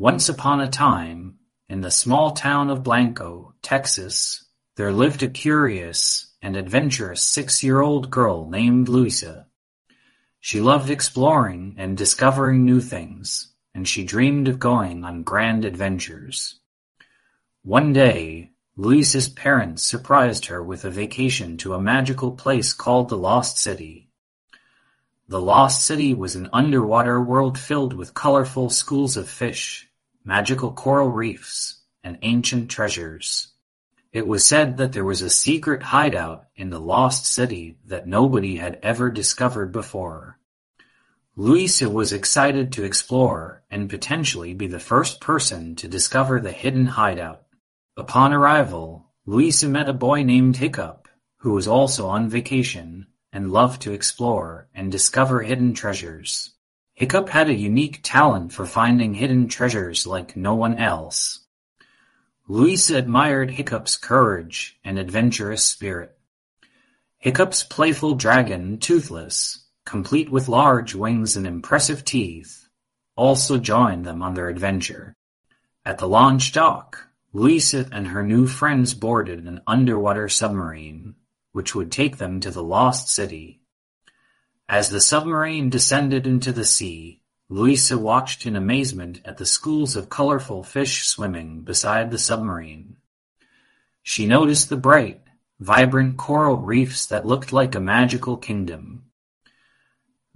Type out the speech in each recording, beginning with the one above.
Once upon a time, in the small town of Blanco, Texas, there lived a curious and adventurous six-year-old girl named Louisa. She loved exploring and discovering new things, and she dreamed of going on grand adventures. One day, Louisa's parents surprised her with a vacation to a magical place called the Lost City. The Lost City was an underwater world filled with colorful schools of fish, magical coral reefs, and ancient treasures. It was said that there was a secret hideout in the Lost City that nobody had ever discovered before. Louisa was excited to explore and potentially be the first person to discover the hidden hideout. Upon arrival, Louisa met a boy named Hiccup, who was also on vacation and loved to explore and discover hidden treasures. Hiccup had a unique talent for finding hidden treasures like no one else. Louisa admired Hiccup's courage and adventurous spirit. Hiccup's playful dragon, Toothless, complete with large wings and impressive teeth, also joined them on their adventure. At the launch dock, Louisa and her new friends boarded an underwater submarine, which would take them to the Lost City. As the submarine descended into the sea, Louisa watched in amazement at the schools of colorful fish swimming beside the submarine. She noticed the bright, vibrant coral reefs that looked like a magical kingdom.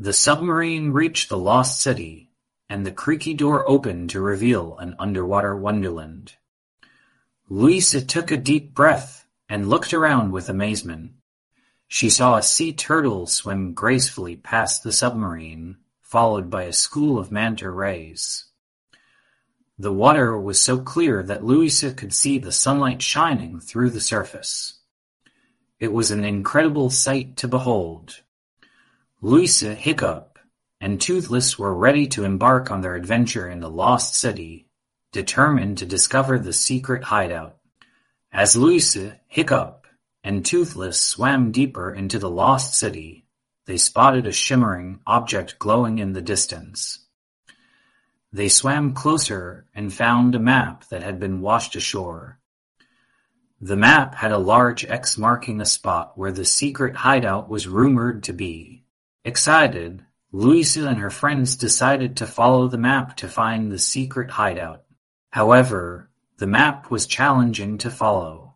The submarine reached the Lost City, and the creaky door opened to reveal an underwater wonderland. Louisa took a deep breath and looked around with amazement. She saw a sea turtle swim gracefully past the submarine, followed by a school of manta rays. The water was so clear that Louisa could see the sunlight shining through the surface. It was an incredible sight to behold. Louisa, Hiccup, and Toothless were ready to embark on their adventure in the Lost City determined to discover the secret hideout. As Louisa, Hiccup, and Toothless swam deeper into the lost city, they spotted a shimmering object glowing in the distance. They swam closer and found a map that had been washed ashore. The map had a large X marking a spot where the secret hideout was rumored to be. Excited, Louisa and her friends decided to follow the map to find the secret hideout. However, the map was challenging to follow.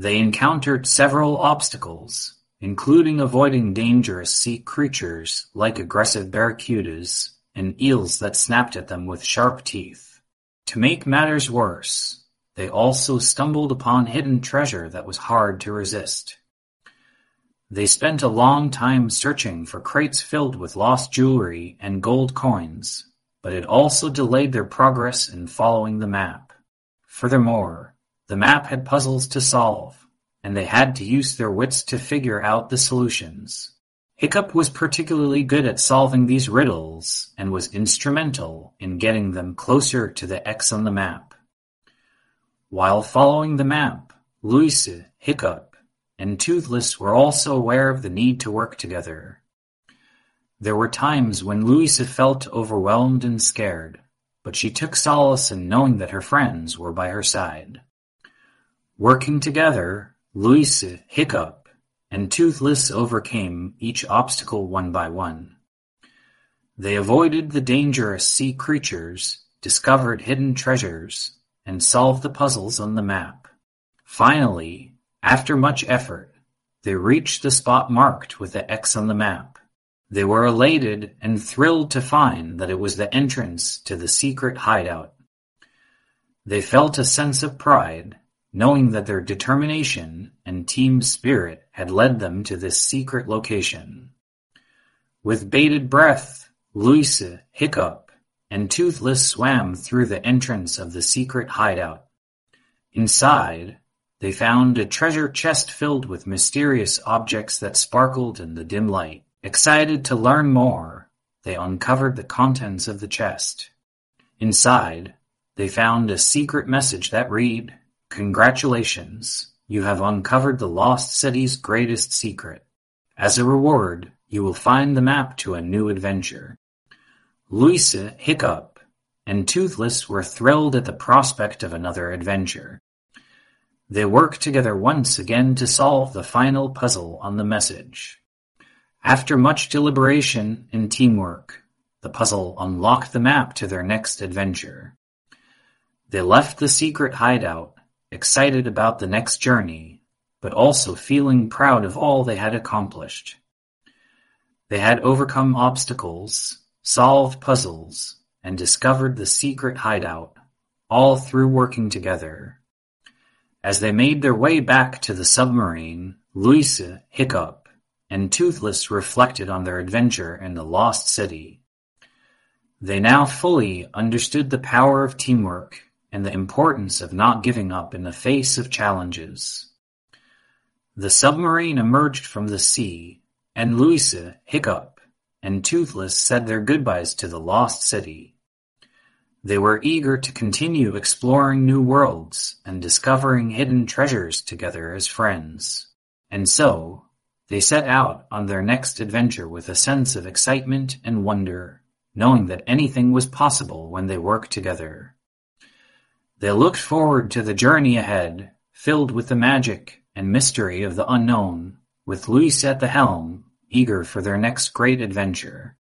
They encountered several obstacles, including avoiding dangerous sea creatures like aggressive barracudas and eels that snapped at them with sharp teeth. To make matters worse, they also stumbled upon hidden treasure that was hard to resist. They spent a long time searching for crates filled with lost jewelry and gold coins, but it also delayed their progress in following the map. Furthermore, the map had puzzles to solve, and they had to use their wits to figure out the solutions. Hiccup was particularly good at solving these riddles and was instrumental in getting them closer to the X on the map. While following the map, Louisa, Hiccup, and Toothless were also aware of the need to work together. There were times when Louisa felt overwhelmed and scared, but she took solace in knowing that her friends were by her side. Working together, Louisa, Hiccup, and Toothless overcame each obstacle one by one. They avoided the dangerous sea creatures, discovered hidden treasures, and solved the puzzles on the map. Finally, after much effort, they reached the spot marked with the X on the map. They were elated and thrilled to find that it was the entrance to the secret hideout. They felt a sense of pride, knowing that their determination and team spirit had led them to this secret location. With bated breath, Louisa, Hiccup, and Toothless swam through the entrance of the secret hideout. Inside, they found a treasure chest filled with mysterious objects that sparkled in the dim light. Excited to learn more, they uncovered the contents of the chest. Inside, they found a secret message that read, Congratulations, you have uncovered the lost city's greatest secret. As a reward, you will find the map to a new adventure. Louisa, Hiccup, and Toothless were thrilled at the prospect of another adventure. They worked together once again to solve the final puzzle on the message. After much deliberation and teamwork, the puzzle unlocked the map to their next adventure. They left the secret hideout, excited about the next journey, but also feeling proud of all they had accomplished. They had overcome obstacles, solved puzzles, and discovered the secret hideout, all through working together. As they made their way back to the submarine, Louisa, Hiccup, and Toothless reflected on their adventure in the Lost City. They now fully understood the power of teamwork and the importance of not giving up in the face of challenges. The submarine emerged from the sea, and Louisa, Hiccup, and Toothless said their goodbyes to the Lost City. They were eager to continue exploring new worlds and discovering hidden treasures together as friends. And so, they set out on their next adventure with a sense of excitement and wonder, knowing that anything was possible when they worked together. They looked forward to the journey ahead, filled with the magic and mystery of the unknown, with Louisa at the helm, eager for their next great adventure.